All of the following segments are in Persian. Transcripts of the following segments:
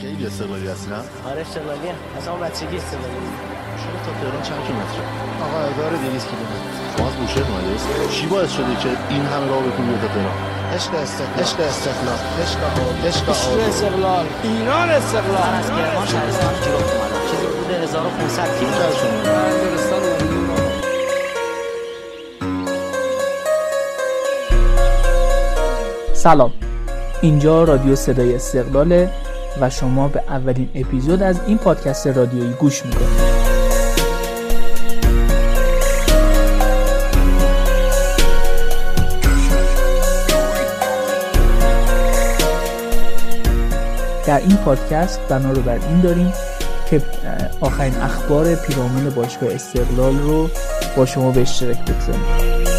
خیلی استقلالی هستی نه؟ آره استقلالی اصلا بچگی استقلالی شما تا تهران چند کیلومتره؟ آقا اداره 200 کیلومتر. شما از بوشهر اومده است چی باعث شده که این همه راه بکنی تا تهران؟ عشق استقلال. عشق استقلال. عشق آب عشق استقلال. ایران استقلال. از کرمان شهرستان کیلومتر اومدم چیزی حدود 1500 کیلومتر. اومدیم سلام. اینجا رادیو صدای استقلاله. و شما به اولین اپیزود از این پادکست رادیویی گوش می‌کنید. در این پادکست بنا رو بر این داریم که آخرین اخبار پیرامون باشگاه استقلال رو با شما به اشتراک بگذاریم.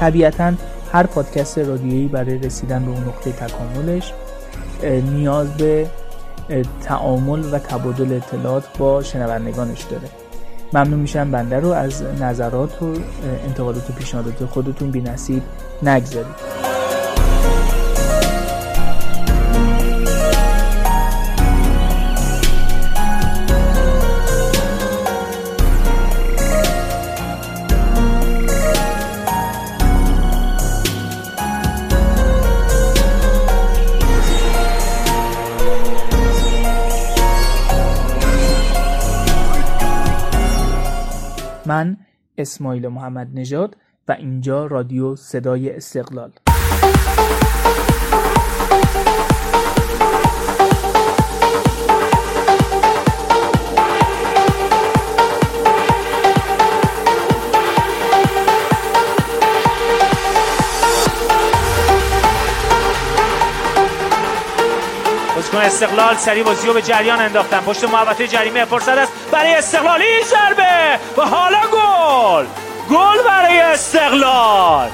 طبیعتا هر پادکست رادیویی برای رسیدن به اون نقطه تکاملش نیاز به تعامل و تبادل اطلاعات با شنوندگانش داره. ممنون میشم بنده رو از نظرات و انتقادات و پیشنهادات خودتون. بی نصیب نگذارید. من اسماعیل محمد نژاد و اینجا رادیو صدای استقلال. استقلال سری بازی رو به جریان انداختن. پشت محوطه جریمه فرصت است برای استقلال. این ضربه و حالا گل. گل برای استقلال.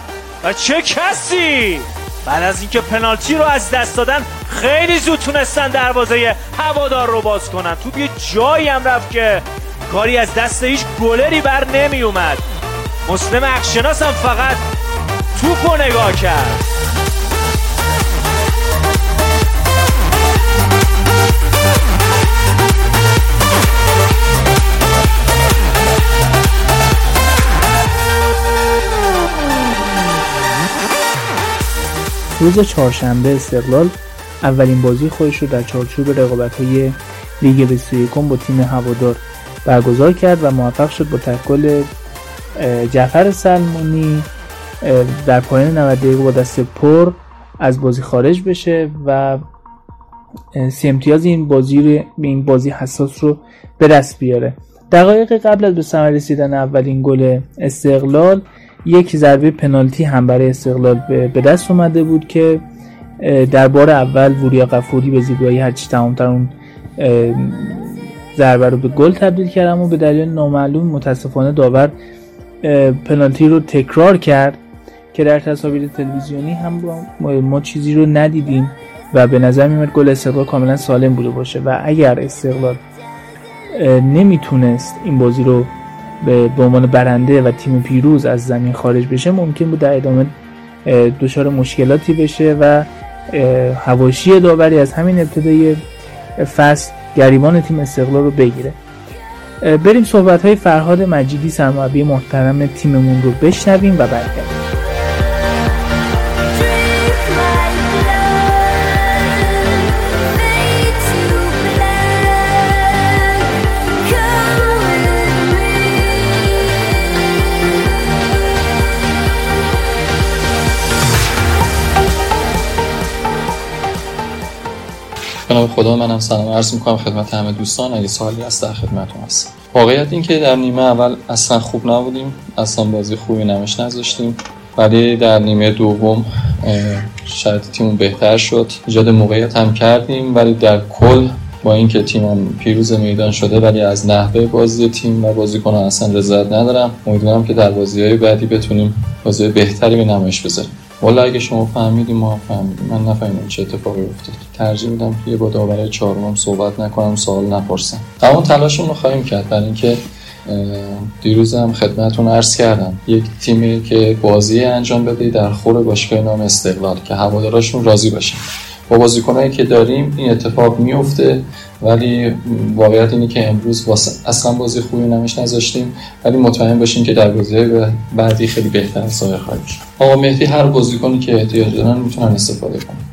و چه کسی بعد از اینکه پنالتی رو از دست دادن خیلی زود تونستن دروازه هوادار رو باز کنن. تو یه جایی هم رفت که کاری از دست هیچ گلری بر نمی اومد. مسلم اکشناس هم فقط توپ رو نگاه کرد. روز چهارشنبه استقلال اولین بازی خودش رو در چارچوب رقابت های لیگ 21 با تیم هوادار برگزار کرد و موفق شد با تکل جعفر سلمانی در پایان 90 دقیقه با دست پر از بازی خارج بشه و سی امتیاز این بازی رو این بازی حساس رو به دست بیاره. دقایق قبل از به ثمر رسیدن اولین گل استقلال یک ضربه پنالتی هم برای استقلال به دست اومده بود که در بار اول وریا قفوری به زیبایی هرچی تمامتر اون ضربه رو به گل تبدیل کرد اما به دلیل نامعلوم متاسفانه داور پنالتی رو تکرار کرد که در تصاویر تلویزیونی هم ما چیزی رو ندیدیم. و به نظر میاد گل استقلال کاملا سالم بوده باشه و اگر استقلال نمی‌تونست این بازی رو به عنوان برنده و تیم پیروز از زمین خارج بشه ممکن بود در ادامه دچار مشکلاتی بشه و هواشی داوری از همین ابتدای فصل گریبان تیم استقلال رو بگیره. بریم صحبت های فرهاد مجیدی سرمربی محترم تیممون رو بشنویم و برگردیم. به خدا منم سلام عرض می‌کنم خدمت همه دوستان. اگه سوالی هست در خدمتتون هست واقعیت این که در نیمه اول اصلا خوب نبودیم. اصلا بازی خوبی نمش نذاشتیم. ولی در نیمه دوم شاید تیمون بهتر شد. ایجاد موقعیت هم کردیم. ولی در کل با اینکه تیمم پیروز میدان شده ولی از نحوه بازی تیم و بازیکنان اصلا رضایت ندارم. امیدوارم که در بازی های بعدی بتونیم بازی بهتری به نمایش بذاریم والا اگه شما فهمیدیم ما فهمیدیم. من نفهمیدم چه اتفاقی افتاد. ترجیح میدم که با داوره چهارم صحبت نکنم سوال نپرسم. اما تلاشمون رو خواهیم کرد. برای اینکه دیروز هم خدمتون عرض کردم. یک تیمی که بازی انجام بده در خور باشگاه نام استقلال که هواداراشون راضی باشن. با بازیکنایی که داریم این اتفاق میفته ولی واقعیت اینه که امروز اصلا بازی خوبی نمیش نذاشتیم ولی مطمئن باشیم که در بازی بعدی خیلی بهتر سایه خواهیم آقا مهدی هر بازیکنی که احتیاج دارن می‌تونن استفاده کنن.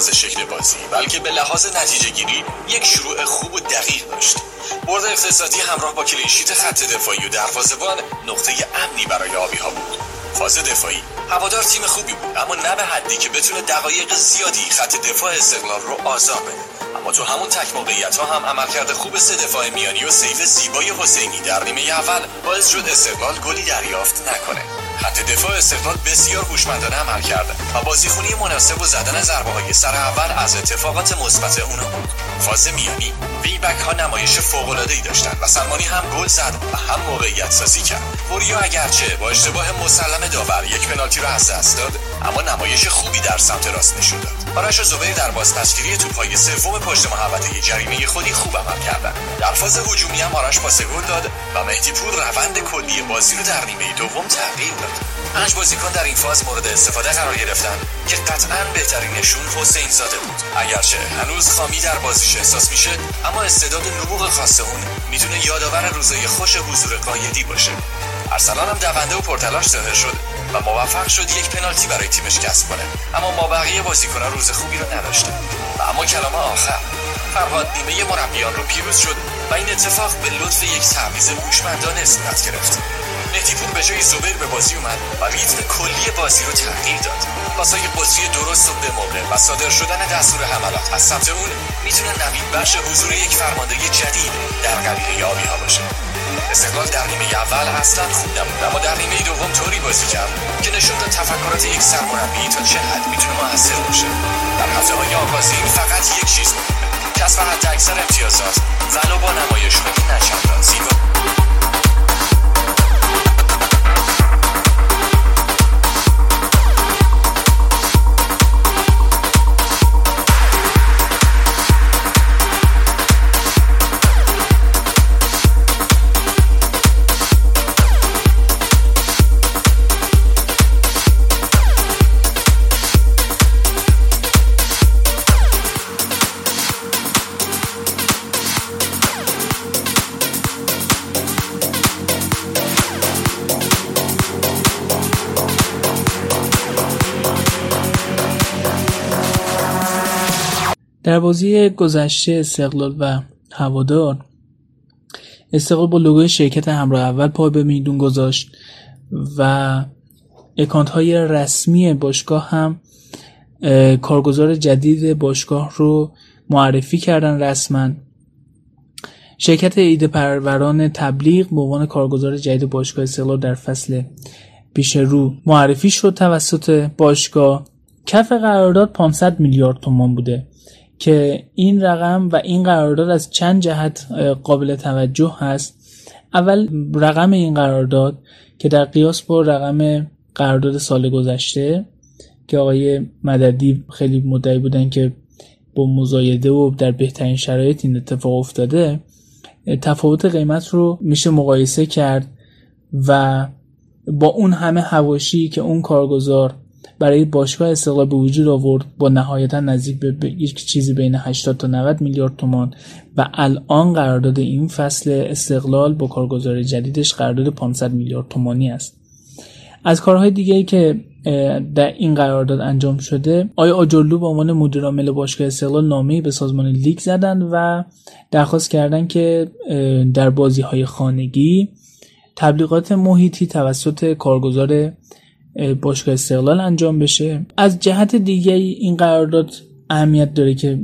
لحاظ شکل بازی بلکه به لحاظ نتیجه گیری یک شروع خوب و دقیق داشت. برد اقتصادی همراه با کلینشیت خط دفاعی و دروازه‌بان نقطه امنی برای آبی ها بود. فاز دفاعی هوادار تیم خوبی بود اما نه به حدی که بتونه دقایق زیادی خط دفاع استقلال رو آزار بده. اما تو همون تک موقعیت ها هم عملکرد خوب سه دفاع میانی و سیف زیبای حسینی در نیمه اول باعث شد استقلال گلی دریافت نکنه. خط دفاع استقلال بسیار هوشمندانه عمل کرده و بازیخونی مناسب و زدن ضربه های سر اول از اتفاقات مثبت اونا بود. فاز میانی ویبک ها نمایش فوق العاده ای داشتن و سلمانی هم گل زد و هم موقعیت سازی کرد. بوریا اگرچه با اشتباه مسلم داور یک پنالتی را از دست داد اما نمایش خوبی در سمت راست نشون داد. آرش و زبیر در بازپسگیری توپهای سوم پشت محوطه جریمه خودی خوب عمل کردند در فاز هجومی هم آرش پاس گل داد و مهدی پور روند کلی بازی رو در نیمه دوم تغییر داد. پنج بازیکن در این فاز مورد استفاده قرار گرفتن که قطعا بهترینشون حسین زاده بود. اگرچه هنوز خامی در بازیش احساس میشه اما استعداد نبوغ خاص اون می‌تونه یادآور روزای خوش حضور قایدی باشه. ارسلان هم دونده و پرتلاش ظاهر شد و موفق شد یک پنالتی برای تیمش کسب کنه. اما ما بقیه بازیکنان روز خوبی رو نداشتن و اما کلام آخر. فرهاد نیمه مربیان رو پیروز شد و این اتفاق به لطف یک تعویض هوشمندانه صورت گرفت. مهدی پور به جای زبیر به بازی اومد و ریتم کلی بازی رو تغییر داد. پاسای بازی درست و به موقع و صادر شدن دستور حملات. از سمت اون می‌تونه نوید بخش حضور یک فرمانده جدید در قبیله یابی ها باشه. استقلال در نیمه اول اصلا خوب نبود. اما در نیمه دوم طوری بازی کرد که نشون داد تفکرات یک سرمربی تا چه حد می‌تونه موثر باشه. در هفته های آغازین فقط یک چیز کسب حد اکثر امتیازات ولو با نمایش نچندان. زیبا. بازی گذشته استقلال و هوادار. استقلال با لوگوی شرکت همراه اول پای به میدون گذاشت و اکانت های رسمی باشگاه هم کارگزار جدید باشگاه رو معرفی کردن رسما. شرکت ایده پروران تبلیغ به عنوان کارگزار جدید باشگاه استقلال در فصل پیش رو معرفی شد توسط باشگاه. کف قرارداد 500 میلیارد تومان بوده. که این رقم و این قرارداد از چند جهت قابل توجه هست. اول رقم این قرارداد که در قیاس با رقم قرارداد سال گذشته که آقای مددی خیلی مدعی بودن که با مزایده و در بهترین شرایط این اتفاق افتاده تفاوت قیمت رو میشه مقایسه کرد و با اون همه هواشی که اون کارگزار برای باشگاه استقلال به وجود آورد با نهایتا نزدیک به یک چیزی بین 80 تا 90 میلیارد تومان و الان قرارداد این فصل استقلال با کارگزار جدیدش قرارداد 500 میلیارد تومانی است. از کارهای دیگه که در این قرارداد انجام شده آیا آجرلو به عنوان مدیر عامل باشگاه استقلال نامه‌ای به سازمان لیگ زدن و درخواست کردن که در بازی های خانگی تبلیغات محیطی توسط کارگزار باشگاه استقلال انجام بشه. از جهت دیگه این قرارداد اهمیت داره که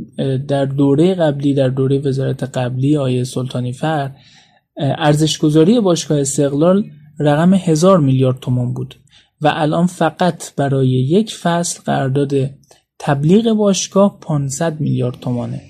در دوره قبلی در دوره وزارت قبلی آیه سلطانی فر ارزشگذاری باشگاه استقلال رقم هزار میلیارد تومان بود و الان فقط برای یک فصل قرارداد تبلیغ باشگاه 500 میلیارد تومانه.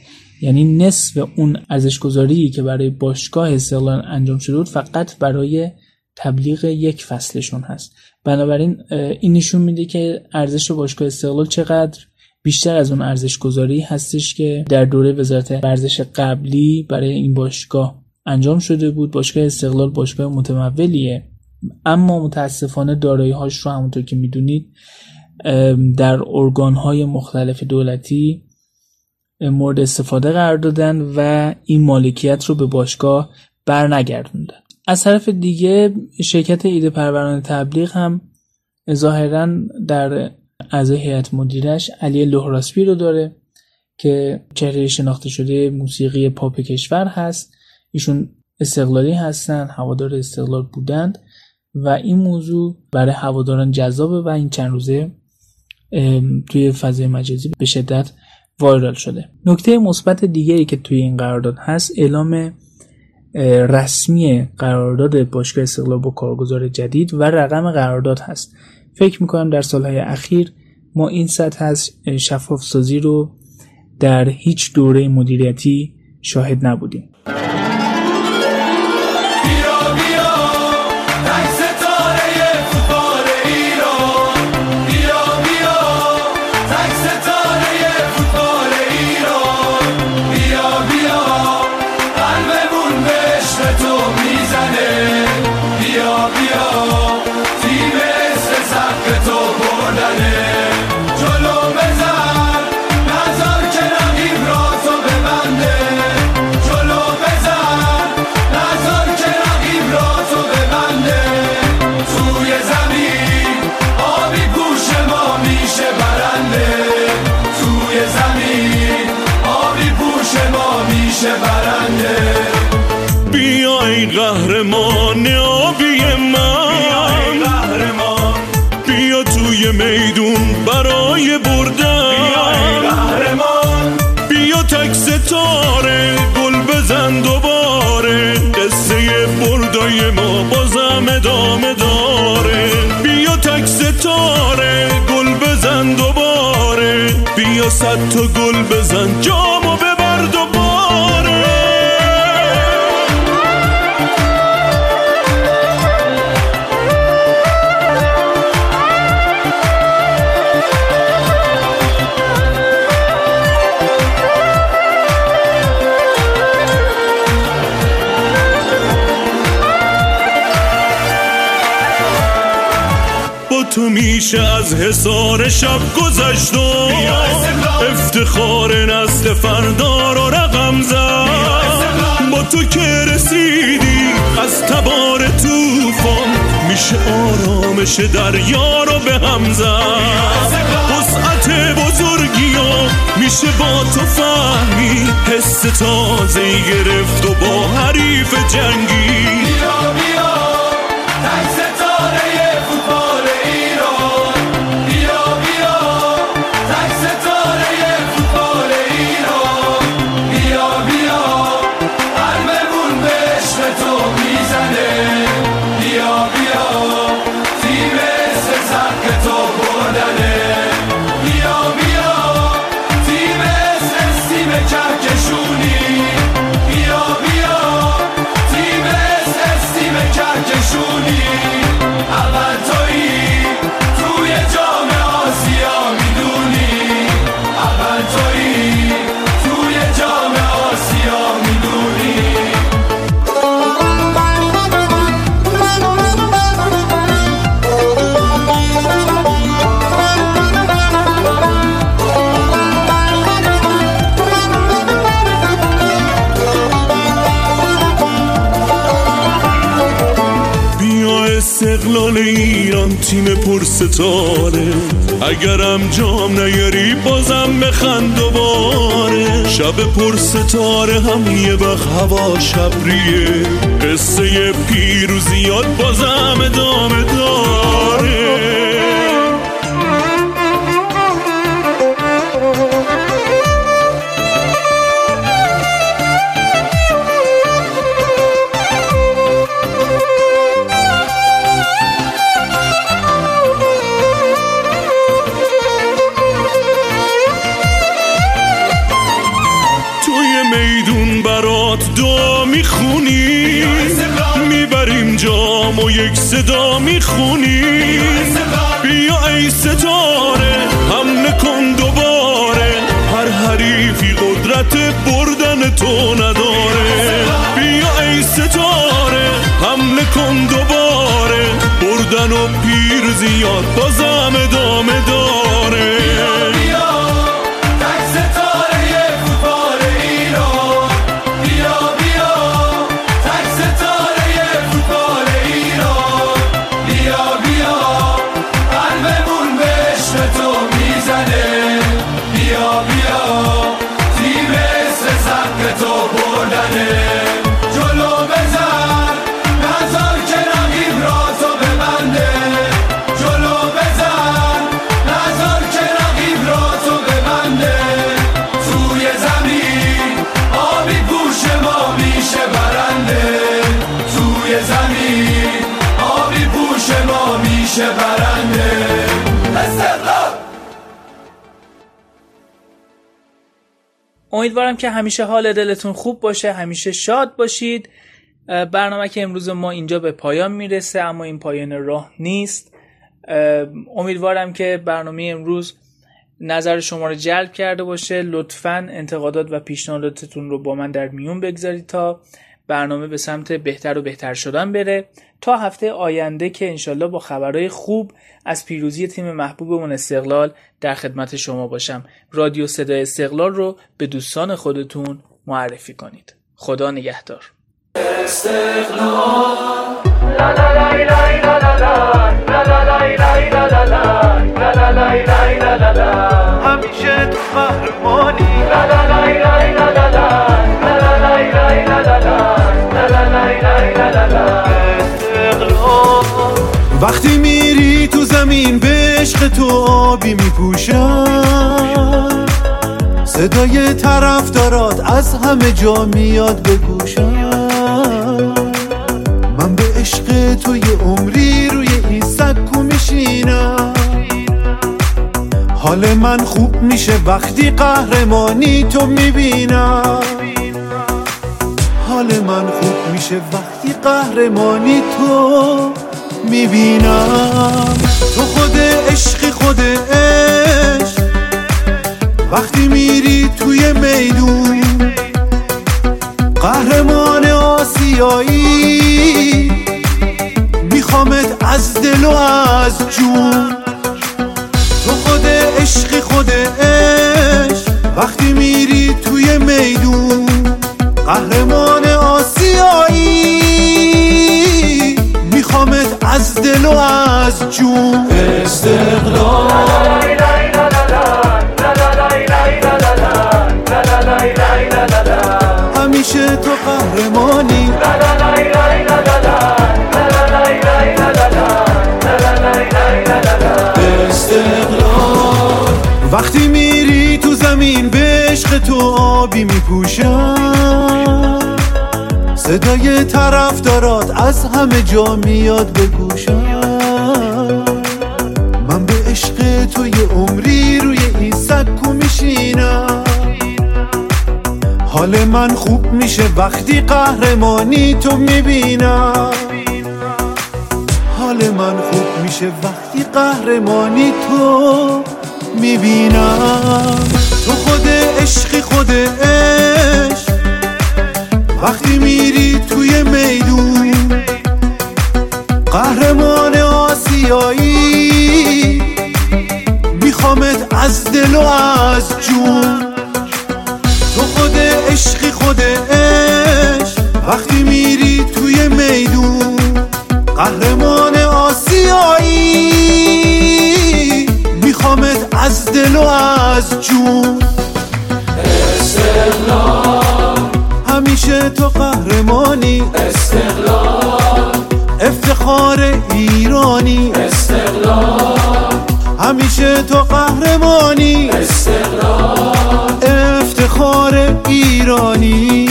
یعنی نصف اون ارزشگذاری که برای باشگاه استقلال انجام شده بود فقط برای تبلیغ یک فصلشون هست. بنابراین این نشون میده که ارزش باشگاه استقلال چقدر. بیشتر از اون ارزش گذاری هستش که در دوره وزارت ورزش قبلی برای این باشگاه انجام شده بود. باشگاه استقلال باشگاه متمولیه. اما متاسفانه دارایی هاش رو همونطور که می‌دونید در ارگان های مختلف دولتی مورد استفاده قرار دادن و این مالکیت رو به باشگاه برنگردوندن. از طرف دیگه شرکت ایده پروران تبلیغ هم ظاهرا در اعضای هیئت مدیرش علی لهراسپی رو داره که چهره شناخته شده موسیقی پاپ کشور هست. ایشون استقلالی هستن هوادار استقلال بودند و این موضوع برای هواداران جذابه و این چند روزه توی فضای مجازی به شدت وایرال شده. نکته مثبت دیگری که توی این قرارداد هست اعلام رسمی قرارداد باشگاه استقلال با کارگزار جدید و رقم قرارداد هست. فکر می‌کنم در سالهای اخیر ما این سطح از شفاف سازی رو در هیچ دوره مدیریتی شاهد نبودیم. قهرمان بردای ما بازم ادامه داره. بیا تک ستاره گل بزن دوباره. بیا صد تا گل بزن. جامو حسار شب گذشت و افتخار نسل فردا رو رقم زد. با تو که رسیدی از تبار توفان میشه آرامش دریا رو به هم زد. وسعت بزرگی ها میشه با تو فهمی حس تازه گرفت و با حریف جنگی. استقلال ایران تیم پرستاره. اگرم جام نیاری بازم بخند دوباره. شب پرستاره هم یه وقت هوا شبریه. قصه پیروزیات بازم ادامه داره. یک صدا می‌خونی؟ بیا ای ستاره هم نکن دوباره هر حریفی قدرت بردن تو نداره. بیا ای ستاره هم نکن دوباره بردن و پیر زیاد بازم ادامه داره امیدوارم که همیشه حال دلتون خوب باشه همیشه شاد باشید. برنامه که امروز ما اینجا به پایان می‌رسه اما این پایان راه نیست. امیدوارم که برنامه امروز نظر شما رو جلب کرده باشه. لطفا انتقادات و پیشنهاداتتون رو با من در میون بگذارید تا برنامه به سمت بهتر و بهتر شدن بره تا هفته آینده که انشالله با خبرهای خوب از پیروزی تیم محبوبمون استقلال در خدمت شما باشم رادیو صدای استقلال رو به دوستان خودتون معرفی کنید خدا نگهدار همیشه آبی میپوشم. صدای طرفدارات از همه جا میاد بگوشم من به عشق تو یه عمری روی این سکو میشینم. حال من خوب میشه وقتی قهرمانی تو می‌بینم. حال من خوب میشه وقتی قهرمانی تو می‌بینم. تو خود عشقی خود عشق. وقتی میری توی میدون قهرمان آسیایی. میخوامت از دل و از جون. تو خود عشقی خود عشق. وقتی میری توی میدون قهرمان از دل و از جون. استقلال همیشه تو قهرمانی. وقتی میری تو زمین به عشق تو آبی میپوشم. صدای طرفدارات از همه جا میاد بگوشم من به عشق تو یه عمری روی این سکو میشینم. حال من خوب میشه وقتی قهرمانی تو می‌بینم. حال من خوب میشه وقتی قهرمانی تو می‌بینم. تو خود عشقی خود عشق. وقتی میری توی میدون قهرمان آسیایی میخوامت از دل و از جون. تو خود عشقی خود عشق وقتی میری توی میدون قهرمان آسیایی. میخوامت از دل و از جون. استقلال تو قهرمانی. استقلال افتخار ایرانی. استقلال همیشه تو قهرمانی. استقلال افتخار ایرانی.